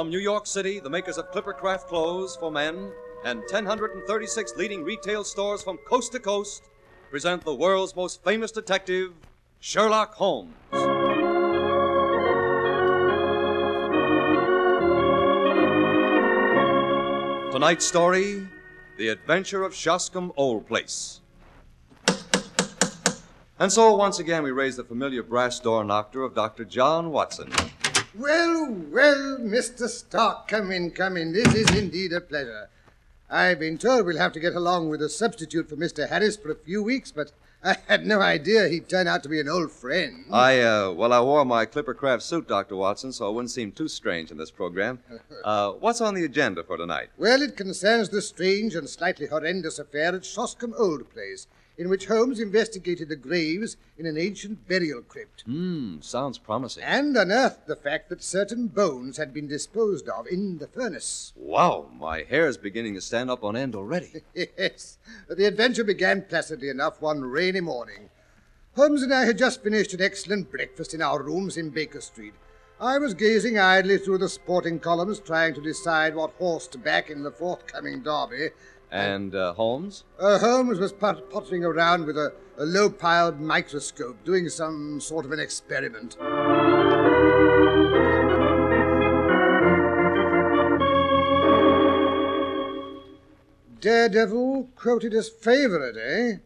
From New York City, the makers of Clippercraft clothes for men and 1,036 leading retail stores from coast to coast present the world's most famous detective, Sherlock Holmes. Tonight's story The Adventure of Shoscombe Old Place. And so, once again, we raise the familiar brass door knocker of Dr. John Watson. Well, well, Mr. Stark, come in, come in. This is indeed a pleasure. I've been told we'll have to get along with a substitute for Mr. Harris for a few weeks, but I had no idea he'd turn out to be an old friend. I, uh, well, I wore my Clippercraft suit, Dr. Watson, so it wouldn't seem too strange in this program. Uh, what's on the agenda for tonight? Well, it concerns the strange and slightly horrendous affair at Shoscombe Old Place, in which Holmes investigated the graves in an ancient burial crypt Hmm, sounds promising. and unearthed the fact that certain bones had been disposed of in the furnace. Wow, my hair's beginning to stand up on end already. Yes, the adventure began placidly enough one rainy morning. Holmes and I had just finished an excellent breakfast in our rooms in Baker Street. I was gazing idly through the sporting columns, trying to decide what horse to back in the forthcoming derby. And, uh, Holmes? Uh, Holmes was pot- pottering around with a, a low piled microscope, doing some sort of an experiment. Daredevil quoted as favourite, eh?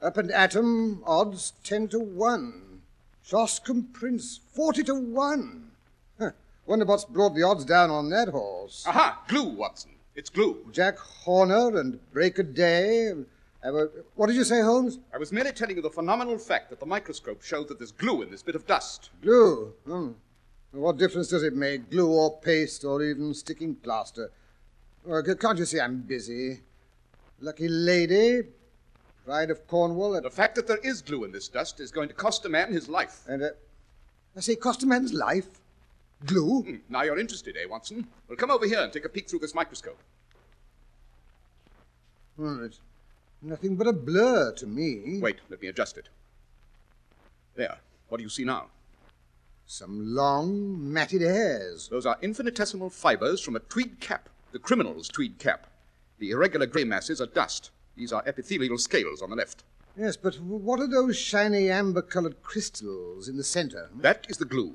Up and Atom, odds 10 to 1. Shoscombe Prince, 40 to 1. Huh. Wonder what's brought the odds down on that horse. Aha! Glue, Watson. It's glue. Jack Horner and Break a Day. Uh, well, what did you say, Holmes? I was merely telling you the phenomenal fact that the microscope showed that there's glue in this bit of dust. Glue. Hmm. What difference does it make? Glue or paste or even sticking plaster? C- can't you see I'm busy? Lucky lady, pride of Cornwall, and, The fact that there is glue in this dust is going to cost a man his life. and uh, I say, cost a man's life. Glue? Hmm, Now you're interested, eh, Watson? Well, come over here and take a peek through this microscope. Hmm, it's nothing but a blur to me. Wait, let me adjust it. There. What do you see now? Some long, matted hairs. Those are infinitesimal fibers from a tweed cap, the criminal's tweed cap. The irregular grey masses are dust. These are epithelial scales on the left. Yes, but what are those shiny amber-colored crystals in the center? That is the glue.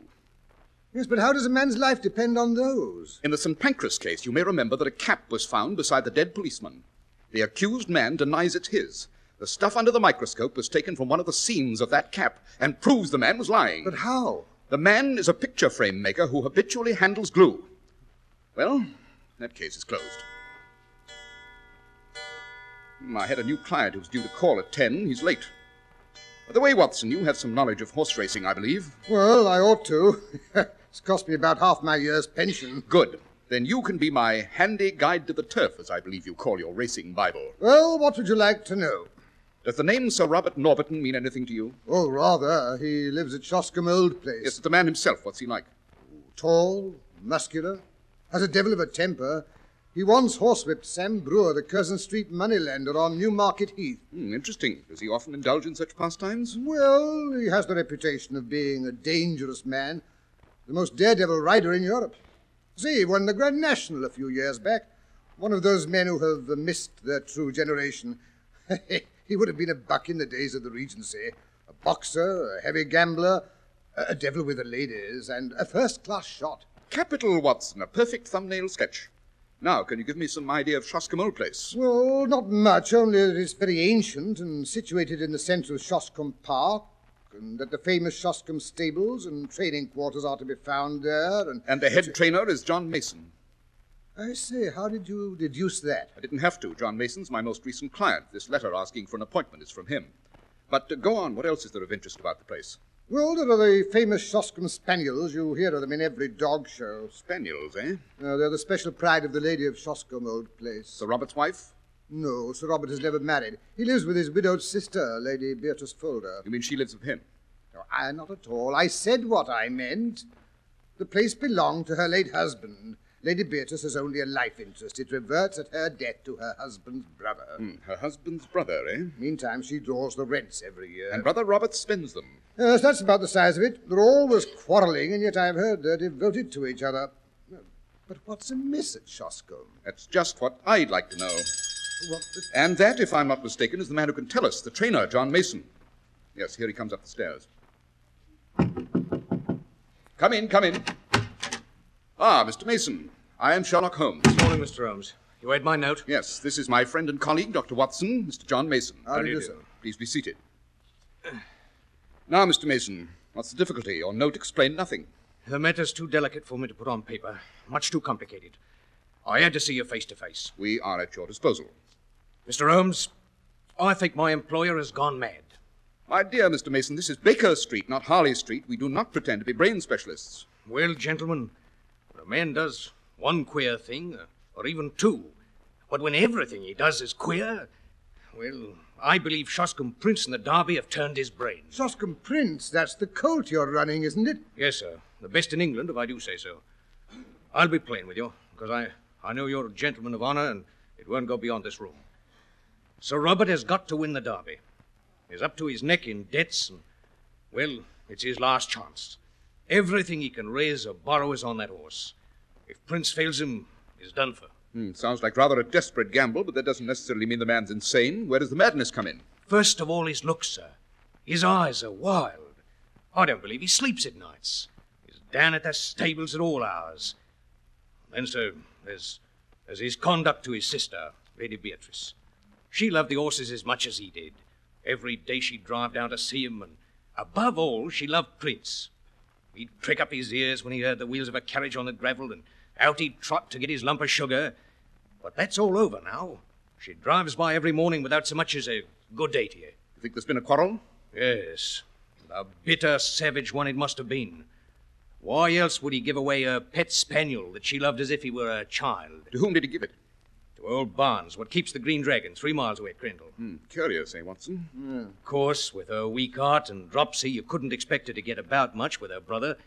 Yes, but how does a man's life depend on those? In the St. Pancras case, you may remember that a cap was found beside the dead policeman. The accused man denies it's his. The stuff under the microscope was taken from one of the seams of that cap and proves the man was lying. But how? The man is a picture frame maker who habitually handles glue. Well, that case is closed. Hmm, I had a new client who was due to call at 10. He's late. By the way, Watson, you have some knowledge of horse racing, I believe. Well, I ought to. it's cost me about half my year's pension. Good. Then you can be my handy guide to the turf, as I believe you call your racing Bible. Well, what would you like to know? Does the name Sir Robert Norberton mean anything to you? Oh, rather. He lives at Shoscombe Old Place. Yes, the man himself. What's he like? Tall, muscular, has a devil of a temper. He once horsewhipped Sam Brewer, the Curzon Street moneylender on Newmarket Heath. Hmm, interesting. Does he often indulge in such pastimes? Well, he has the reputation of being a dangerous man, the most daredevil rider in Europe. See, he won the Grand National a few years back. One of those men who have missed their true generation. he would have been a buck in the days of the Regency. Eh? A boxer, a heavy gambler, a a devil with the ladies, and a first class shot. Capital, Watson. A perfect thumbnail sketch. Now, can you give me some idea of Shoscombe Old Place? Well, not much, only that it's very ancient and situated in the centre of Shoscombe Park, and that the famous Shoscombe stables and training quarters are to be found there, and... And the head trainer is John Mason. I say, how did you deduce that? I didn't have to. John Mason's my most recent client. This letter asking for an appointment is from him. But uh, go on. What else is there of interest about the place? Well, there are the famous Shoscombe Spaniels. You hear of them in every dog show. Spaniels, eh? Uh, they're the special pride of the lady of Shoscombe Old Place. Sir Robert's wife? No, Sir Robert has never married. He lives with his widowed sister, Lady Beatrice Falder. You mean she lives with him? No, I, not at all. I said what I meant. The place belonged to her late husband. Lady Beatrice has only a life interest. It reverts at her death to her husband's brother. Hmm, her husband's brother, eh? Meantime, she draws the rents every year. And Brother Robert spends them. Yes, that's about the size of it. They're always quarrelling, and yet I've heard they're devoted to each other. But what's amiss at Shoscombe? That's just what I'd like to know. What the... And that, if I'm not mistaken, is the man who can tell us, the trainer, John Mason. Yes, here he comes up the stairs. Come in, come in. Ah, Mr. Mason. I am Sherlock Holmes. Good morning, Mr. Holmes. You read my note? Yes, this is my friend and colleague, Dr. Watson, Mr. John Mason. How do do you you do, do? sir? Please be seated. Now, Mr. Mason, what's the difficulty? Your note explained nothing. The matter's too delicate for me to put on paper. Much too complicated. I had to see you face to face. We are at your disposal. Mr. Holmes, I think my employer has gone mad. My dear Mr. Mason, this is Baker Street, not Harley Street. We do not pretend to be brain specialists. Well, gentlemen, when a man does one queer thing, uh, or even two, but when everything he does is queer, well, I believe Shoscombe Prince and the Derby have turned his brain. Shoscombe Prince, that's the colt you're running, isn't it? Yes, sir. The best in England, if I do say so. I'll be plain with you, because I, I know you're a gentleman of honor, and it won't go beyond this room. Sir Robert has got to win the Derby. He's up to his neck in debts, and, well, it's his last chance. Everything he can raise or borrow is on that horse. If Prince fails him, he's done for. Hmm, sounds like rather a desperate gamble, but that doesn't necessarily mean the man's insane. Where does the madness come in? First of all, his looks, sir. His eyes are wild. I don't believe he sleeps at nights. He's down at the stables at all hours. Then, sir, there's, there's his conduct to his sister, Lady Beatrice. She loved the horses as much as he did. Every day she'd drive down to see him, and above all, she loved Prince. He'd prick up his ears when he heard the wheels of a carriage on the gravel, and out he'd trot to get his lump of sugar. But that's all over now. She drives by every morning without so much as a good day to you. You think there's been a quarrel? Yes, a bitter, savage one it must have been. Why else would he give away a pet spaniel that she loved as if he were a child? To whom did he give it? To old Barnes, what keeps the Green Dragon, three miles away at Crendall. Hmm, curious, eh, Watson? Of course, with her weak heart and dropsy, you couldn't expect her to get about much with her brother.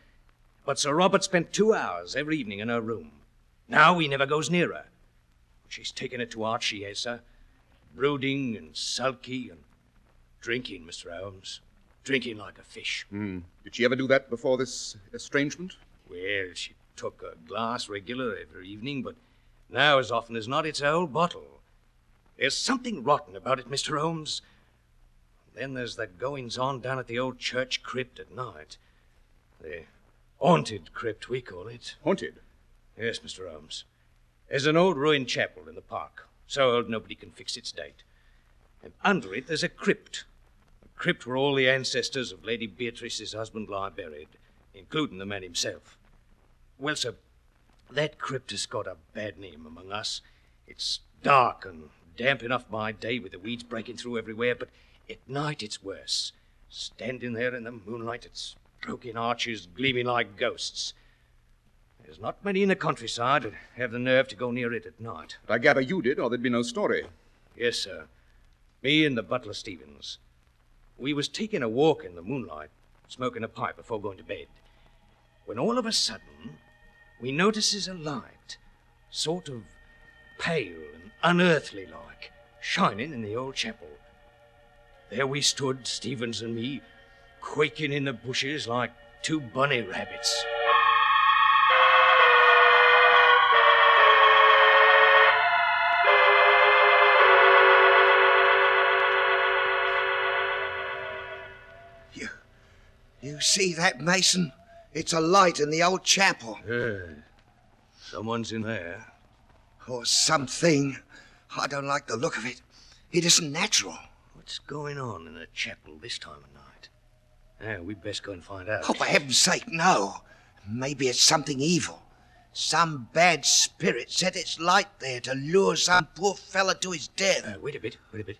But Sir Robert spent two hours every evening in her room. Now he never goes near her. She's taken it to heart, she has, sir. Brooding and sulky and drinking, Mr. Holmes. Drinking like a fish. Hmm. Did she ever do that before this estrangement? Well, she took a glass regular every evening, but now, as often as not, it's a whole bottle. There's something rotten about it, Mr. Holmes. Then there's the goings on down at the old church crypt at night. The haunted crypt, we call it. Haunted. Yes, Mr. Holmes. There's an old ruined chapel in the park, so old nobody can fix its date. And under it there's a crypt. A crypt where all the ancestors of Lady Beatrice's husband lie buried, including the man himself. Well, sir, that crypt has got a bad name among us. It's dark and damp enough by day with the weeds breaking through everywhere, but at night it's worse. Standing there in the moonlight, its broken arches gleaming like ghosts. There's not many in the countryside that have the nerve to go near it at night. But I gather you did, or there'd be no story. Yes, sir. Me and the butler Stevens. We was taking a walk in the moonlight, smoking a pipe before going to bed. When all of a sudden, we notices a light, sort of pale and unearthly like, shining in the old chapel. There we stood, Stevens and me, quaking in the bushes like two bunny rabbits. You, you see that, Mason? It's a light in the old chapel. Someone's in there. Or something. I don't like the look of it. It isn't natural. What's going on in the chapel this time of night? Yeah, we'd best go and find out. Oh, for heaven's sake, no. Maybe it's something evil. Some bad spirit set its light there to lure some poor fella to his death. Uh, wait a bit, wait a bit.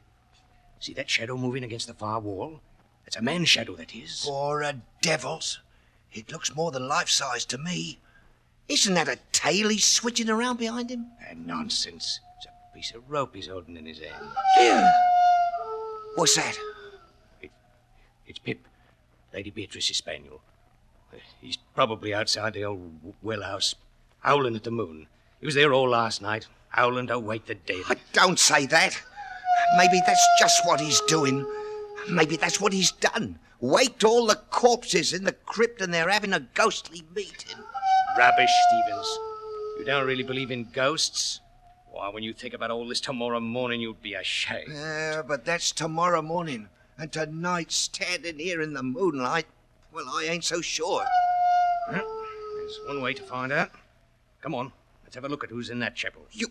See that shadow moving against the far wall? That's a man's shadow, that is. Or a devil's. It looks more than life size to me. Isn't that a tail he's switching around behind him? Uh, nonsense. It's a piece of rope he's holding in his hand. Yeah. What's that? It's Pip, Lady Beatrice's spaniel. He's probably outside the old well house, howling at the moon. He was there all last night, howling to wake the dead. I don't say that. Maybe that's just what he's doing. Maybe that's what he's done. Waked all the corpses in the crypt and they're having a ghostly meeting. Rubbish, Stevens. You don't really believe in ghosts? Why, when you think about all this tomorrow morning, you'd be ashamed. Yeah, but that's tomorrow morning. And tonight, standing here in the moonlight, well, I ain't so sure. There's one way to find out. Come on, let's have a look at who's in that chapel. You.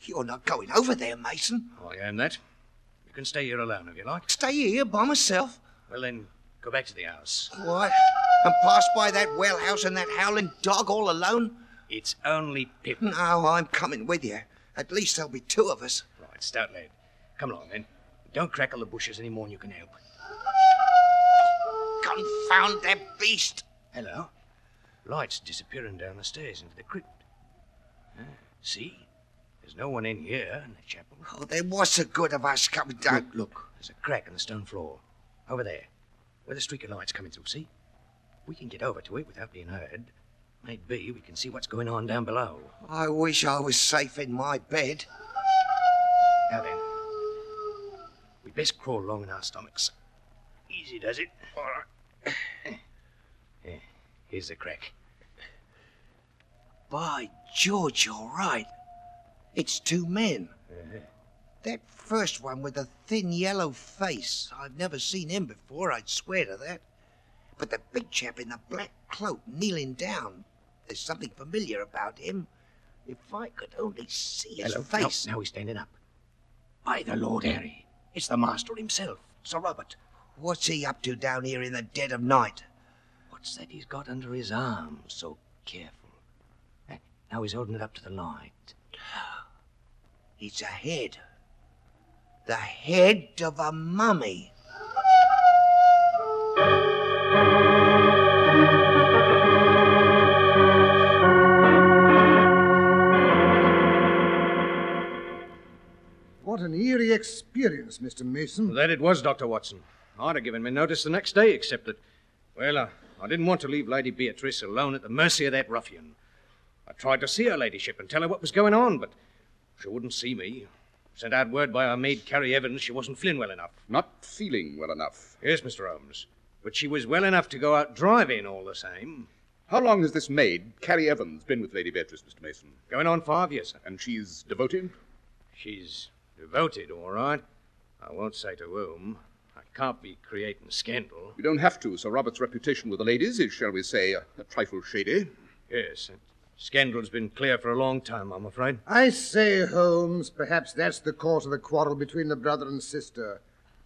You're not going over there, Mason. I am that. You can stay here alone if you like. Stay here by myself. Well, then, go back to the house. What? And pass by that well house and that howling dog all alone? It's only Pip. No, I'm coming with you. At least there'll be two of us. Right, stout lad. Come along, then. Don't crackle the bushes any more than you can help. Confound that beast! Hello. Light's disappearing down the stairs into the crypt. Ah, see? There's no one in here in the chapel. Oh, then what's the good of us coming down? Look, look. There's a crack in the stone floor. Over there. Where the streak of light's coming through, see? We can get over to it without being heard. Maybe we can see what's going on down below. I wish I was safe in my bed. Now then. We'd best crawl along in our stomachs. Easy does it. All right. Yeah, here's the crack. By George, you're right. It's two men. Uh-huh. That first one with the thin yellow face. I've never seen him before, I'd swear to that. But the big chap in the black cloak kneeling down. There's something familiar about him. If I could only see his Hello. face. Now, now he's standing up. By the Lord Harry. It's the master himself, Sir Robert. What's he up to down here in the dead of night? What's that he's got under his arm? So careful. Eh, Now he's holding it up to the light. It's a head. The head of a mummy. What an eerie experience, Mr. Mason. That it was, Dr. Watson. I'd have given me notice the next day, except that, well, uh, I didn't want to leave Lady Beatrice alone at the mercy of that ruffian. I tried to see her ladyship and tell her what was going on, but she wouldn't see me. Sent out word by our maid, Carrie Evans, she wasn't feeling well enough. Not feeling well enough. Yes, Mr. Holmes. But she was well enough to go out driving all the same. How long has this maid, Carrie Evans, been with Lady Beatrice, Mr. Mason? Going on five years, sir. And she's devoted? She's devoted, all right. I won't say to whom. I can't be creating scandal. You don't have to. Sir Robert's reputation with the ladies is, shall we say, a, a trifle shady. Yes, scandal's been clear for a long time, I'm afraid. I say, Holmes, perhaps that's the cause of the quarrel between the brother and sister.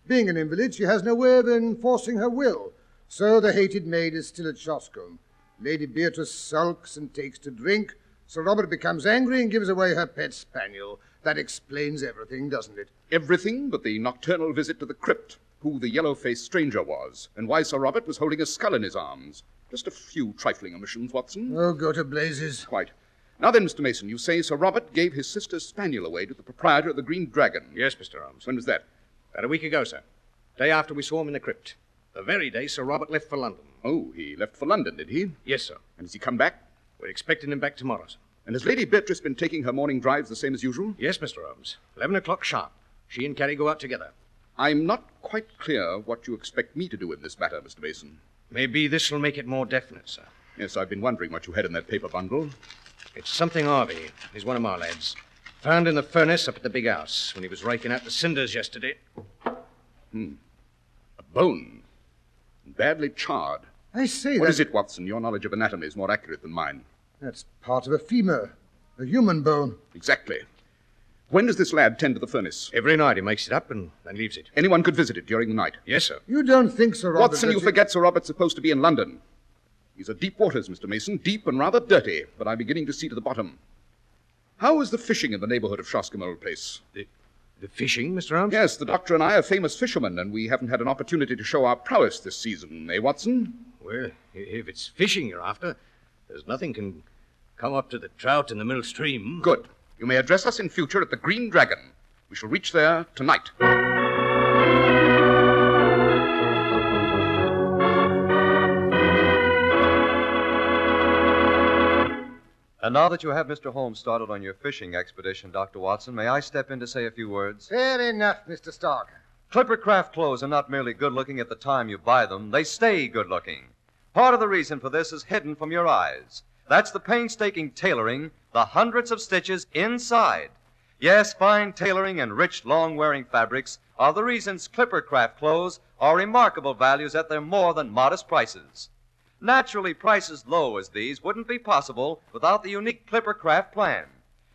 Being an invalid, she has no way of enforcing her will, so the hated maid is still at Shoscombe. Lady Beatrice sulks and takes to drink. Sir Robert becomes angry and gives away her pet spaniel. That explains everything, doesn't it? Everything but the nocturnal visit to the crypt, who the yellow faced stranger was, and why Sir Robert was holding a skull in his arms. Just a few trifling omissions, Watson. Oh, go to blazes. Quite. Now then, Mr. Mason, you say Sir Robert gave his sister's spaniel away to the proprietor of the Green Dragon. Yes, Mr. Holmes. When was that? About a week ago, sir. Day after we saw him in the crypt. The very day Sir Robert left for London. Oh, he left for London, did he? Yes, sir. And has he come back? We're expecting him back tomorrow, sir. And has Lady Beatrice been taking her morning drives the same as usual? Yes, Mr. Holmes. Eleven o'clock sharp. She and Carrie go out together. I'm not quite clear what you expect me to do in this matter, Mr. Mason. Maybe this'll make it more definite, sir. Yes, I've been wondering what you had in that paper bundle. It's something Harvey. He's one of my lads. Found in the furnace up at the big house when he was raking out the cinders yesterday. Hmm. A bone. Badly charred. I say, What that, is it, Watson? Your knowledge of anatomy is more accurate than mine. that's part of a femur, a human bone. Exactly. When does this lad tend to the furnace? Every night he makes it up and then leaves it. Anyone could visit it during the night. Yes, sir. You don't think Sir Robert... Watson, you forget Sir Robert's supposed to be in London. These are deep waters, Mr. Mason, deep and rather dirty, but I'm beginning to see to the bottom. How is the fishing in the neighborhood of Shoscombe Old Place? The, the fishing, Mr. Holmes? Yes, the doctor and I are famous fishermen, and we haven't had an opportunity to show our prowess this season, eh, Watson? Well, if it's fishing you're after, there's nothing can come up to the trout in the middle stream. Good. You may address us in future at the Green Dragon. We shall reach there tonight. And now that you have Mr. Holmes started on your fishing expedition, Dr. Watson, may I step in to say a few words? Fair enough, Mr. Stark. Clipper craft clothes are not merely good looking at the time you buy them, they stay good looking. Part of the reason for this is hidden from your eyes. That's the painstaking tailoring, the hundreds of stitches inside. Yes, fine tailoring and rich, long wearing fabrics are the reasons Clipper Craft clothes are remarkable values at their more than modest prices. Naturally, prices low as these wouldn't be possible without the unique Clipper Craft plan.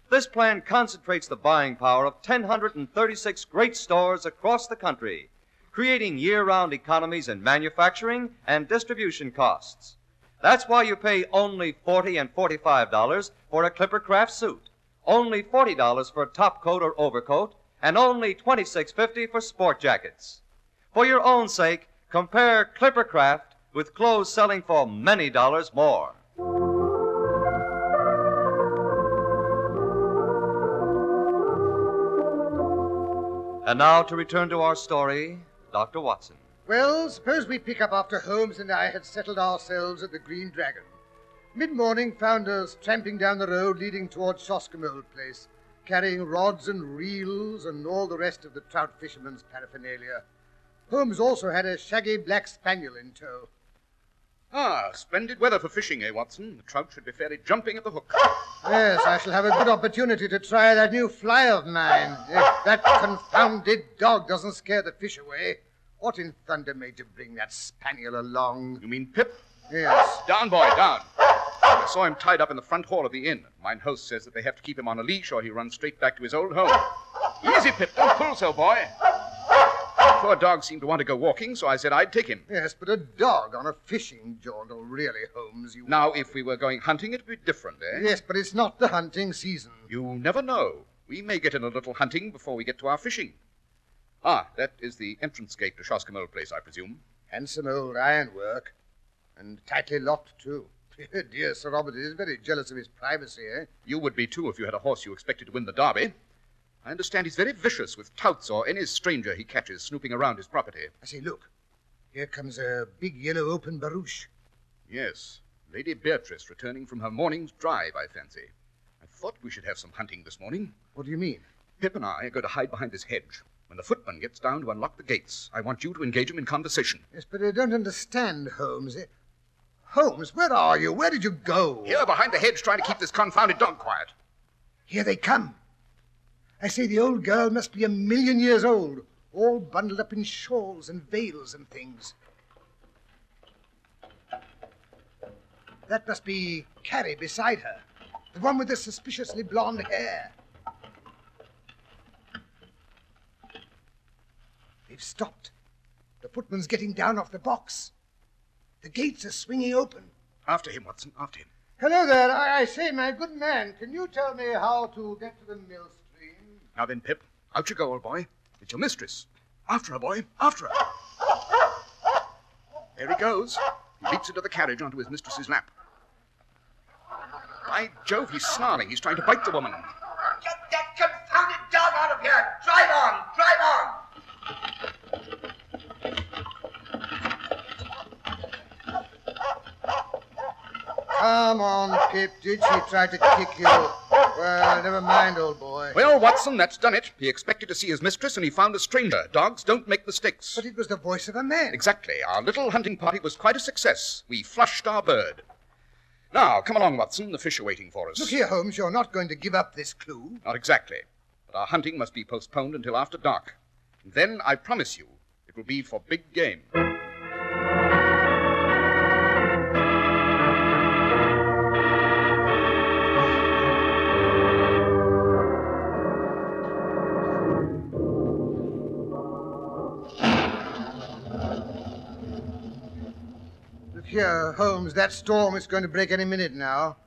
This plan concentrates the buying power of 1,036 great stores across the country, creating year round economies in manufacturing and distribution costs. That's why you pay only 40 and $45 for a Clipper Craft suit, only $40 for a top coat or overcoat, and only $26.50 for sport jackets. For your own sake, compare Clipper Craft with clothes selling for many dollars more. And now to return to our story, Dr. Watson. Well, suppose we pick up after Holmes and I had settled ourselves at the Green Dragon. Mid morning found us tramping down the road leading towards Shoscombe Old Place, carrying rods and reels and all the rest of the trout fisherman's paraphernalia. Holmes also had a shaggy black spaniel in tow. Ah, splendid weather for fishing, eh, Watson? The trout should be fairly jumping at the hook. Yes, I shall have a good opportunity to try that new fly of mine. If that confounded dog doesn't scare the fish away. What in thunder made you bring that spaniel along? You mean Pip? Yes. Down, boy, down. I saw him tied up in the front hall of the inn. Mine host says that they have to keep him on a leash or he runs straight back to his old home. Easy, Pip. Don't pull so, boy. Poor dog seemed to want to go walking, so I said I'd take him. Yes, but a dog on a fishing jaunt. Really, Holmes, you. Now, if we were going hunting, it'd be different, eh? Yes, but it's not the hunting season. You never know. We may get in a little hunting before we get to our fishing. Ah, that is the entrance gate to Shoscombe Old Place, I presume. Handsome old ironwork. And tightly locked, too. Dear Sir Robert is very jealous of his privacy, eh? You would be, too, if you had a horse you expected to win the Derby. I understand he's very vicious with touts or any stranger he catches snooping around his property. I say, look. Here comes a big yellow open barouche. Yes, Lady Beatrice returning from her morning's drive, I fancy. I thought we should have some hunting this morning. What do you mean? Pip and I are going to hide behind this hedge. When the footman gets down to unlock the gates, I want you to engage him in conversation. Yes, but I don't understand, Holmes. Holmes, where are you? Where did you go? Here, behind the hedge, trying to keep this confounded dog quiet. Here they come. I say the old girl must be a million years old, all bundled up in shawls and veils and things. That must be Carrie beside her, the one with the suspiciously blonde hair. They've stopped. The footman's getting down off the box. The gates are swinging open. After him, Watson, after him. Hello there. I, I say, my good man, can you tell me how to get to the mill stream? Now then, Pip, out you go, old boy. It's your mistress. After her, boy, after her. There he goes. He leaps into the carriage onto his mistress's lap. By Jove, he's snarling. He's trying to bite the woman. Get that confounded dog out of here! Drive on! Drive on! Come on, Pip. Did she try to kick you? Well, never mind, old boy. Well, Watson, that's done it. He expected to see his mistress, and he found a stranger. Dogs don't make mistakes. But it was the voice of a man. Exactly. Our little hunting party was quite a success. We flushed our bird. Now, come along, Watson. The fish are waiting for us. Look here, Holmes, you're not going to give up this clue. Not exactly. But our hunting must be postponed until after dark. And then, I promise you, it will be for big game. Holmes, that storm is going to break any minute now.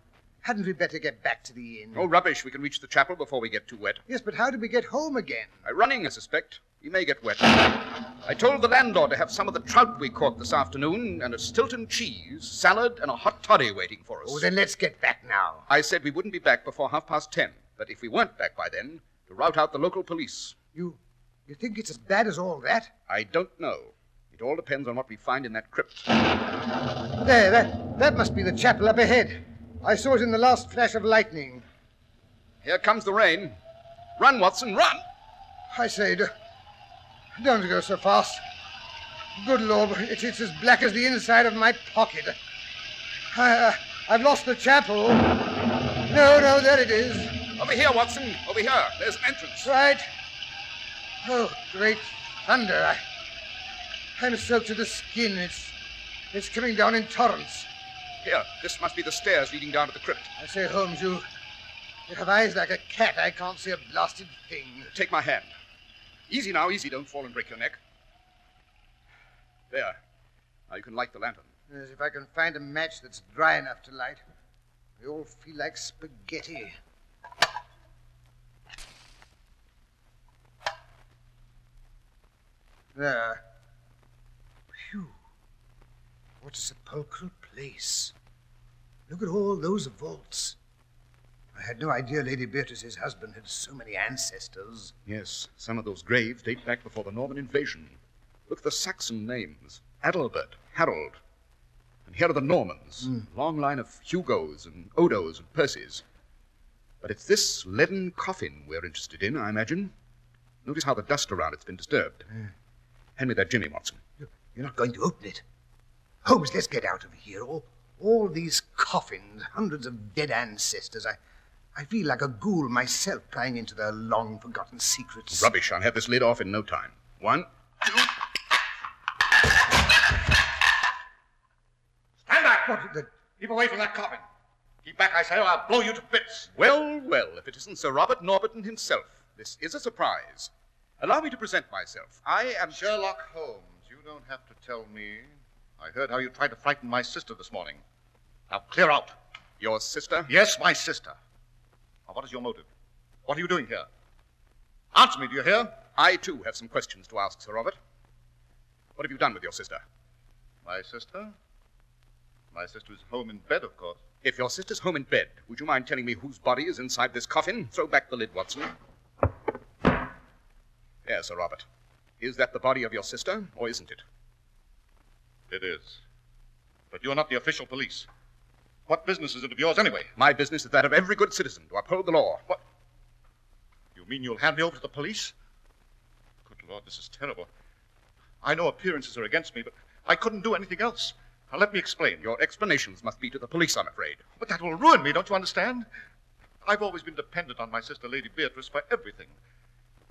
Hadn't we better get back to the inn? Oh, rubbish. We can reach the chapel before we get too wet. Yes, but how do we get home again? By running, I suspect. We may get wet. I told the landlord to have some of the trout we caught this afternoon, and a Stilton cheese, salad, and a hot toddy waiting for us. Oh, then let's get back now. I said we wouldn't be back before half past ten, but if we weren't back by then, to rout out the local police. You, you think it's as bad as all that? I don't know. It all depends on what we find in that crypt. There, that, that must be the chapel up ahead. I saw it in the last flash of lightning. Here comes the rain. Run, Watson, run! I say, do, don't go so fast. Good Lord, it, it's as black as the inside of my pocket. I, uh, I've lost the chapel. No, no, there it is. Over here, Watson. Over here. There's an entrance. Right. Oh, great thunder. I, I'm soaked to the skin. It's, it's coming down in torrents. Here, this must be the stairs leading down to the crypt. I say, Holmes, you, you have eyes like a cat. I can't see a blasted thing. Take my hand. Easy now, easy. Don't fall and break your neck. There. Now you can light the lantern. If I can find a match that's dry enough to light. They all feel like spaghetti. There. What a sepulchral place. Look at all those vaults. I had no idea Lady Beatrice's husband had so many ancestors. Yes, some of those graves date back before the Norman invasion. Look at the Saxon names Adalbert, Harold. And here are the Normans. Hmm. Long line of Hugos and Odos and Percys. But it's this leaden coffin we're interested in, I imagine. Notice how the dust around it's been disturbed. Hmm. Hand me that Jimmy, Watson. You're not going to open it. Holmes, let's get out of here. All, all these coffins, hundreds of dead ancestors. I, I feel like a ghoul myself prying into their long forgotten secrets. Rubbish. I'll have this lid off in no time. One, two. Stand back! What the... Keep away from that coffin. Keep back, I say, or I'll blow you to bits. Well, well, if it isn't Sir Robert Norberton himself, this is a surprise. Allow me to present myself. I am Sherlock Holmes, you don't have to tell me. I heard how you tried to frighten my sister this morning. Now clear out. your sister. Yes, my sister. Now, what is your motive? What are you doing here? Answer me, do you hear? I, too, have some questions to ask, Sir Robert. What have you done with your sister? My sister? My sister is home in bed, of course. If your sister's home in bed, would you mind telling me whose body is inside this coffin? Throw back the lid, Watson. Yes, Sir Robert. Is that the body of your sister, or isn't it? It is. But you're not the official police. What business is it of yours, anyway? My business is that of every good citizen to uphold the law. What? You mean you'll hand me over to the police? Good Lord, this is terrible. I know appearances are against me, but I couldn't do anything else. Now, let me explain. Your explanations must be to the police, I'm afraid. But that will ruin me, don't you understand? I've always been dependent on my sister, Lady Beatrice, for everything.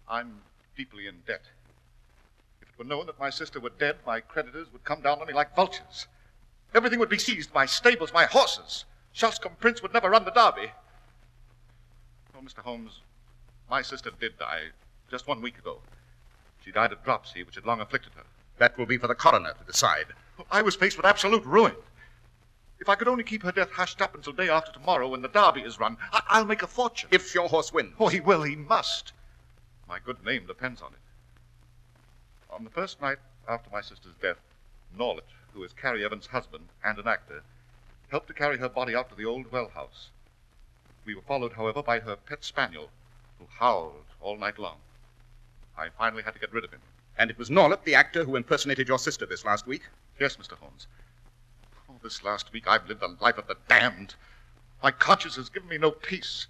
I'm deeply in debt. It were known that my sister were dead, my creditors would come down on me like vultures. Everything would be seized my stables, my horses. Shoscombe Prince would never run the Derby. Oh, Mr. Holmes, my sister did die just one week ago. She died of dropsy, which had long afflicted her. That will be for the coroner to decide. I was faced with absolute ruin. If I could only keep her death hushed up until day after tomorrow when the Derby is run, I- I'll make a fortune. If your horse wins. Oh, he will, he must. My good name depends on it. On the first night after my sister's death, Norlett, who is Carrie Evans' husband and an actor, helped to carry her body out to the old well house. We were followed, however, by her pet spaniel, who howled all night long. I finally had to get rid of him. And it was Norlett, the actor, who impersonated your sister this last week. Yes, Mr. Holmes. Oh, this last week I've lived the life of the damned. My conscience has given me no peace.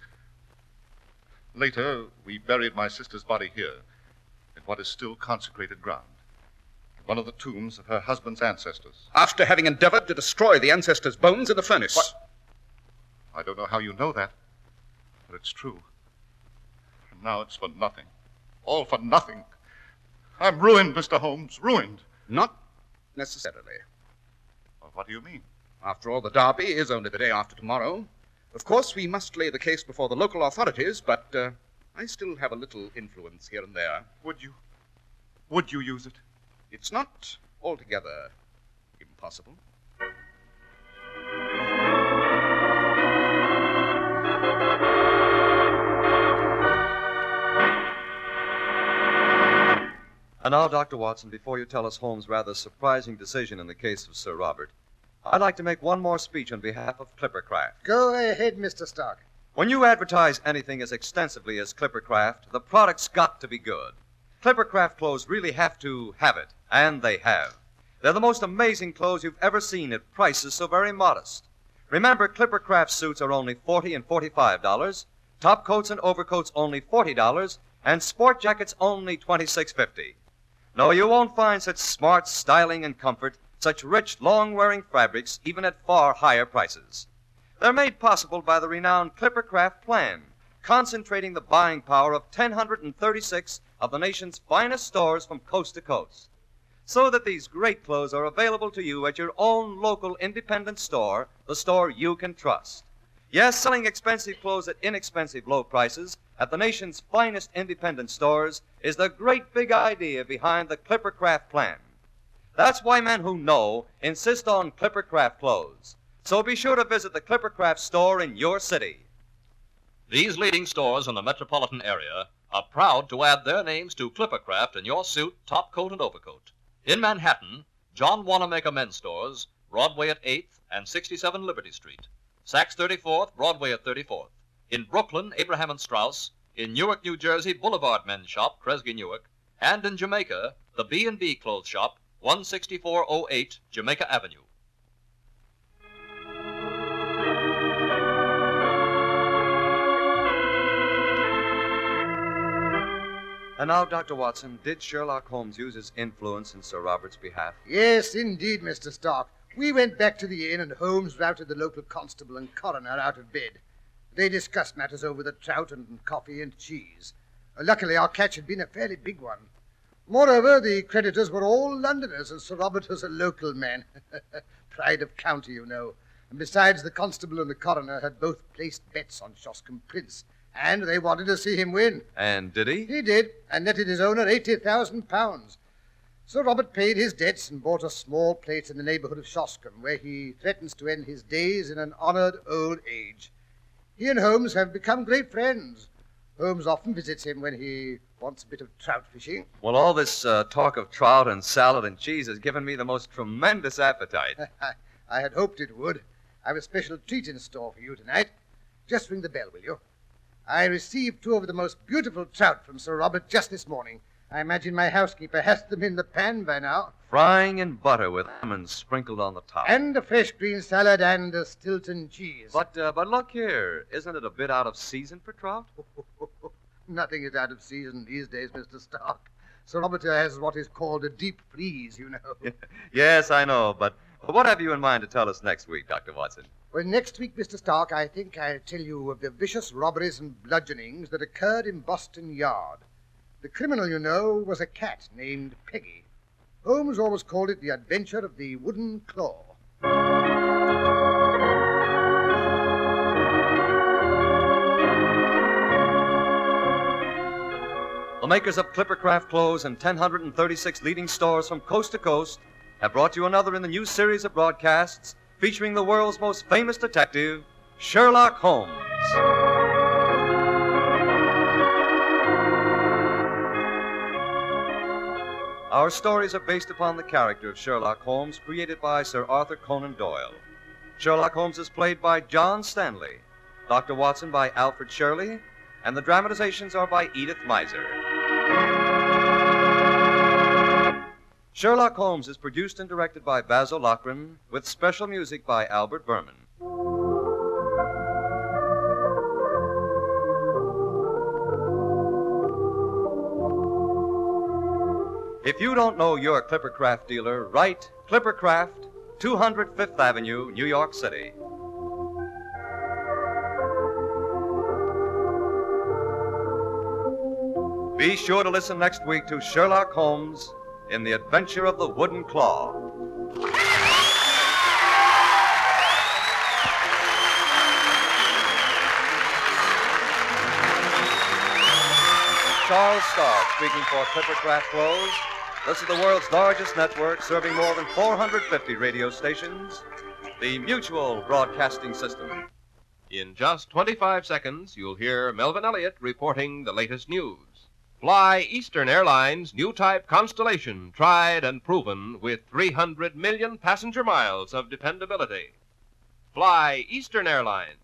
Later, we buried my sister's body here, in what is still consecrated ground. One of the tombs of her husband's ancestors. After having endeavored to destroy the ancestors' bones in the furnace. What? I don't know how you know that, but it's true. And now it's for nothing. All for nothing. I'm ruined, Mr. Holmes, ruined. Not necessarily. Well, what do you mean? After all, the Derby is only the day after tomorrow. Of course, we must lay the case before the local authorities, but uh, I still have a little influence here and there. Would you? Would you use it? It's not altogether impossible. And now, Dr. Watson, before you tell us Holmes' rather surprising decision in the case of Sir Robert, I'd like to make one more speech on behalf of Clippercraft. Go ahead, Mr. Stark. When you advertise anything as extensively as Clippercraft, the product's got to be good. Clippercraft clothes really have to have it, and they have. They're the most amazing clothes you've ever seen at prices so very modest. Remember, Clippercraft suits are only 40 and $45, top coats and overcoats only $40, and sport jackets only $26.50. No, you won't find such smart styling and comfort, such rich, long wearing fabrics, even at far higher prices. They're made possible by the renowned Clippercraft plan, concentrating the buying power of 1,036 of the nation's finest stores from coast to coast. So that these great clothes are available to you at your own local independent store, the store you can trust. Yes, selling expensive clothes at inexpensive low prices at the nation's finest independent stores is the great big idea behind the Clippercraft plan. That's why men who know insist on Clippercraft clothes. So be sure to visit the Clippercraft store in your city. These leading stores in the metropolitan area are proud to add their names to Clippercraft in your suit, top coat, and overcoat. In Manhattan, John Wanamaker Men's Stores, Broadway at 8th and 67 Liberty Street. Saks 34th, Broadway at 34th. In Brooklyn, Abraham and Straus. In Newark, New Jersey, Boulevard Men's Shop, Kresge Newark. And in Jamaica, the B&B Clothes Shop, 16408 Jamaica Avenue. And now, Dr. Watson, did Sherlock Holmes use his influence in Sir Robert's behalf? Yes, indeed, Mr. Stark. We went back to the inn, and Holmes routed the local constable and coroner out of bed. They discussed matters over the trout and coffee and cheese. Luckily, our catch had been a fairly big one. Moreover, the creditors were all Londoners, and Sir Robert was a local man. Pride of county, you know. And besides, the constable and the coroner had both placed bets on Shoscombe Prince, and they wanted to see him win. And did he? He did, and netted his owner eighty thousand pounds. Sir Robert paid his debts and bought a small place in the neighborhood of Shoscombe, where he threatens to end his days in an honored old age. He and Holmes have become great friends. Holmes often visits him when he wants a bit of trout fishing. Well, all this uh, talk of trout and salad and cheese has given me the most tremendous appetite. I had hoped it would. I've a special treat in store for you tonight. Just ring the bell, will you? I received two of the most beautiful trout from Sir Robert just this morning. I imagine my housekeeper has them in the pan by now. Frying in butter with lemons sprinkled on the top. And a fresh green salad and a Stilton cheese. But, uh, but look here, isn't it a bit out of season for trout? Nothing is out of season these days, Mr. Stark. Sir Robert has what is called a deep freeze, you know. yes, I know, but what have you in mind to tell us next week, Dr. Watson? Well, next week, Mr. Stark, I think I'll tell you of the vicious robberies and bludgeonings that occurred in Boston Yard. The criminal, you know, was a cat named Peggy. Holmes always called it the adventure of the wooden claw. The makers of Clippercraft clothes and 1,036 leading stores from coast to coast have brought you another in the new series of broadcasts featuring the world's most famous detective, Sherlock Holmes. Our stories are based upon the character of Sherlock Holmes created by Sir Arthur Conan Doyle. Sherlock Holmes is played by John Stanley, Dr. Watson by Alfred Shirley, and the dramatizations are by Edith Meiser. Sherlock Holmes is produced and directed by Basil Loughrane, with special music by Albert Buhrman. If you don't know your Clippercraft dealer, write Clippercraft, 200 Fifth Avenue, New York City. Be sure to listen next week to Sherlock Holmes in the adventure of the wooden claw. Charles Stark speaking for Clippercraft Clothes. This is the world's largest network serving more than 450 radio stations. The Mutual Broadcasting System. In just 25 seconds, you'll hear Melvin Elliott reporting the latest news. Fly Eastern Airlines' new type Constellation, tried and proven with 300 million passenger miles of dependability. Fly Eastern Airlines.